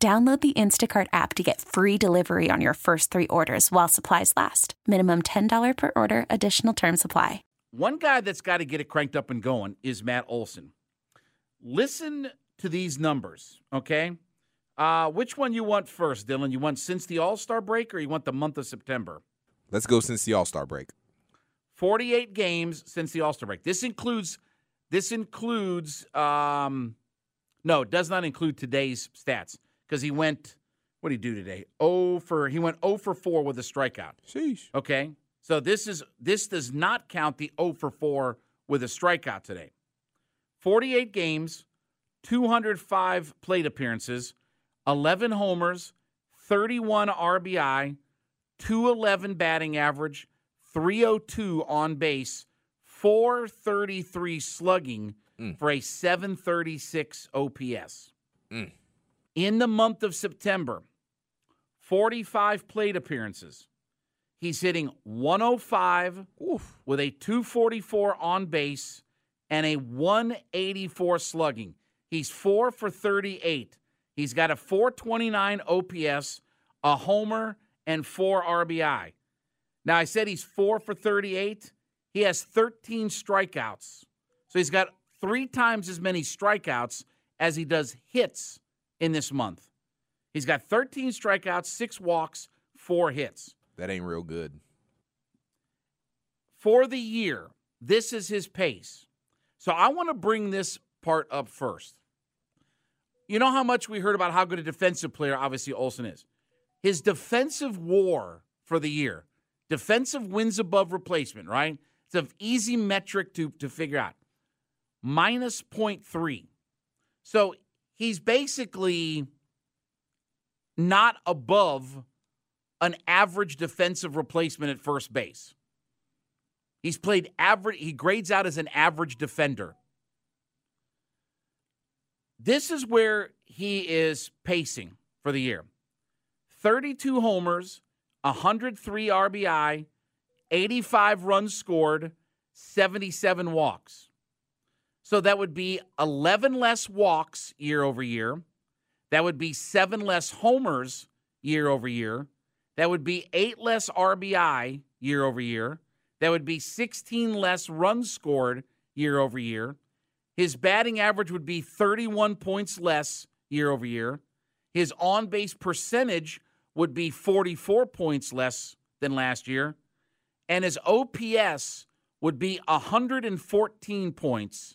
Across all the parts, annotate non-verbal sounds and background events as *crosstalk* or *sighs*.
Download the Instacart app to get free delivery on your first three orders while supplies last. Minimum $10 per order, additional term supply. One guy that's got to get it cranked up and going is Matt Olson. Listen to these numbers, okay? Uh, which one you want first, Dylan? You want since the All Star break or you want the month of September? Let's go since the All Star break. 48 games since the All Star break. This includes, this includes, um, no, it does not include today's stats because he went. What did he do today? Oh for he went 0 for 4 with a strikeout. Sheesh. Okay, so this is this does not count the 0 for 4 with a strikeout today. 48 games, 205 plate appearances, 11 homers, 31 RBI, 211 batting average, 302 on base, 433 slugging Mm. for a 736 OPS. Mm. In the month of September, 45 plate appearances. He's hitting 105 Oof. with a 244 on base and a 184 slugging. He's 4 for 38. He's got a 429 OPS, a homer, and 4 RBI. Now, I said he's 4 for 38. He has 13 strikeouts. So he's got three times as many strikeouts as he does hits in this month. He's got 13 strikeouts, six walks, four hits. That ain't real good. For the year, this is his pace. So I want to bring this part up first. You know how much we heard about how good a defensive player, obviously, Olson is. His defensive war for the year, defensive wins above replacement, right? It's an easy metric to, to figure out. Minus 0.3. So he's basically not above an average defensive replacement at first base. He's played average, he grades out as an average defender. This is where he is pacing for the year 32 homers, 103 RBI, 85 runs scored, 77 walks. So that would be 11 less walks year over year. That would be seven less homers year over year. That would be eight less RBI year over year. That would be 16 less runs scored year over year. His batting average would be 31 points less year over year. His on base percentage would be 44 points less than last year. And his OPS would be 114 points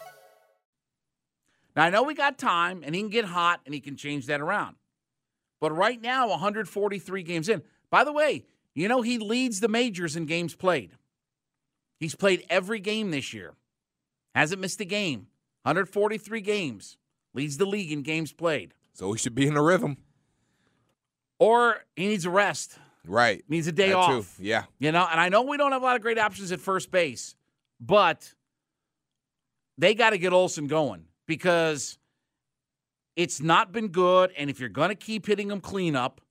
Now, I know we got time and he can get hot and he can change that around. But right now, 143 games in. By the way, you know he leads the majors in games played. He's played every game this year, hasn't missed a game. 143 games, leads the league in games played. So he should be in a rhythm. Or he needs a rest, Right. needs a day That too. off. Yeah. You know, and I know we don't have a lot of great options at first base, but they got to get Olson going because It's not been good. And if you're going to keep hitting them clean up,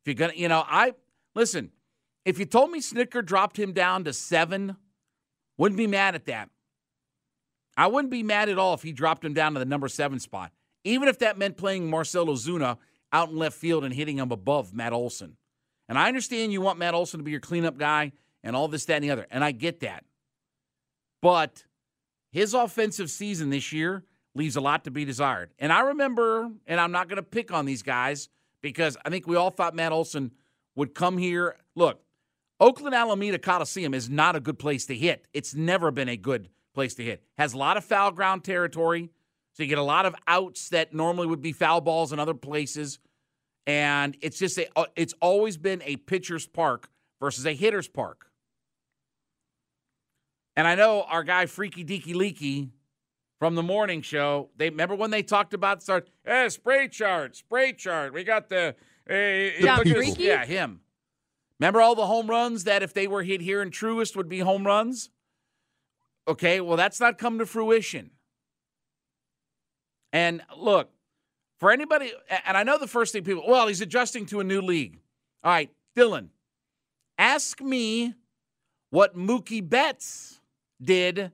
if you're going to, you know, I listen, if you told me Snitker dropped him down to seven, wouldn't be mad at that. I wouldn't be mad at all if he dropped him down to the number seven spot, even if that meant playing Marcell Ozuna out in left field and hitting him above Matt Olson. And I understand you want Matt Olson to be your cleanup guy and all this, that, and the other. And I get that. But his offensive season this year leaves a lot to be desired. And I remember, and I'm not going to pick on these guys because I think we all thought Matt Olson would come here. Look, Oakland Alameda Coliseum is not a good place to hit. It's never been a good place to hit. Has a lot of foul ground territory, so you get a lot of outs that normally would be foul balls in other places. And it's just a, uh, it's always been a pitcher's park versus a hitter's park. And I know our guy Freaky Deaky Leaky from the morning show. They remember when they talked about start eh, spray chart, spray chart. We got the, uh, John look Freaky? yeah, him. Remember all the home runs that if they were hit here in Truist would be home runs? Okay, well that's not come to fruition. And look, for anybody, and I know the first thing people, well, he's adjusting to a new league. All right, Dylan, ask me what Mookie Betts did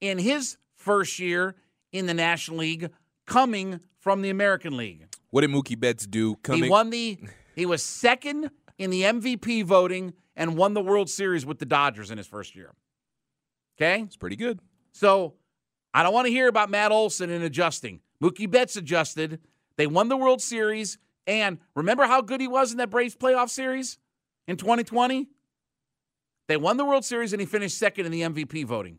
in his first year in the National League coming from the American League. What did Mookie Betts do? Coming, He won the he was second in the MVP voting and won the World Series with the Dodgers in his first year. Okay? It's pretty good. So I don't want to hear about Matt Olson and adjusting. Mookie Betts adjusted. They won the World Series. And remember how good he was in that Braves playoff series in 2020? They won the World Series and he finished second in the MVP voting.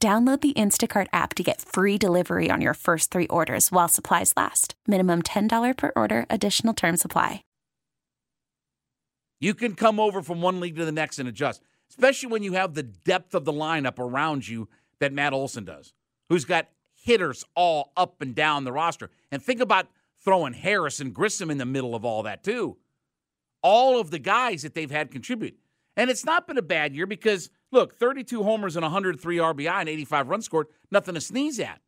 Download the Instacart app to get free delivery on your first three orders while supplies last. Minimum $10 per order, additional term supply. You can come over from one league to the next and adjust, especially when you have the depth of the lineup around you that Matt Olson does, who's got hitters all up and down the roster. And think about throwing Harris and Grissom in the middle of all that, too. All of the guys that they've had contribute. And it's not been a bad year because, look, 32 homers and 103 RBI and 85 runs scored, nothing to sneeze at.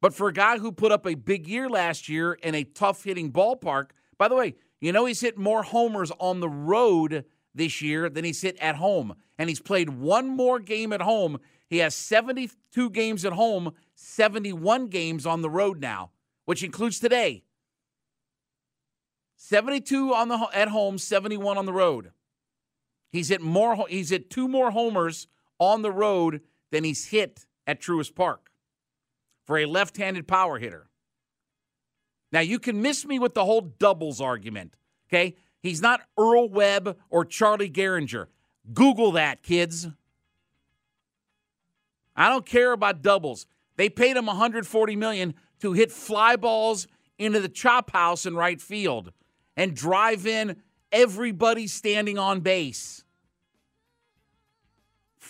But for a guy who put up a big year last year in a tough hitting ballpark, by the way, you know he's hit more homers on the road this year than he's hit at home. And he's played one more game at home. He has 72 games at home, 71 games on the road now, which includes today. 72 on the at home, 71 on the road. He's hit more he's hit two more homers on the road than he's hit at Truist Park for a left-handed power hitter. Now you can miss me with the whole doubles argument, okay? He's not Earl Webb or Charlie Gehringer. Google that, kids. I don't care about doubles. They paid him 140 million to hit fly balls into the chop house in right field and drive in everybody standing on base.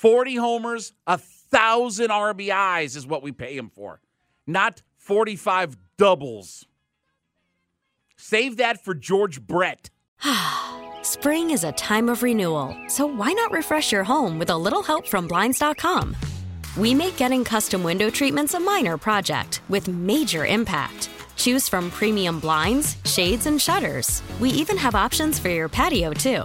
40 homers, a thousand RBIs is what we pay him for, not 45 doubles. Save that for George Brett. *sighs* Spring is a time of renewal, so why not refresh your home with a little help from Blinds.com? We make getting custom window treatments a minor project with major impact. Choose from premium blinds, shades, and shutters. We even have options for your patio, too.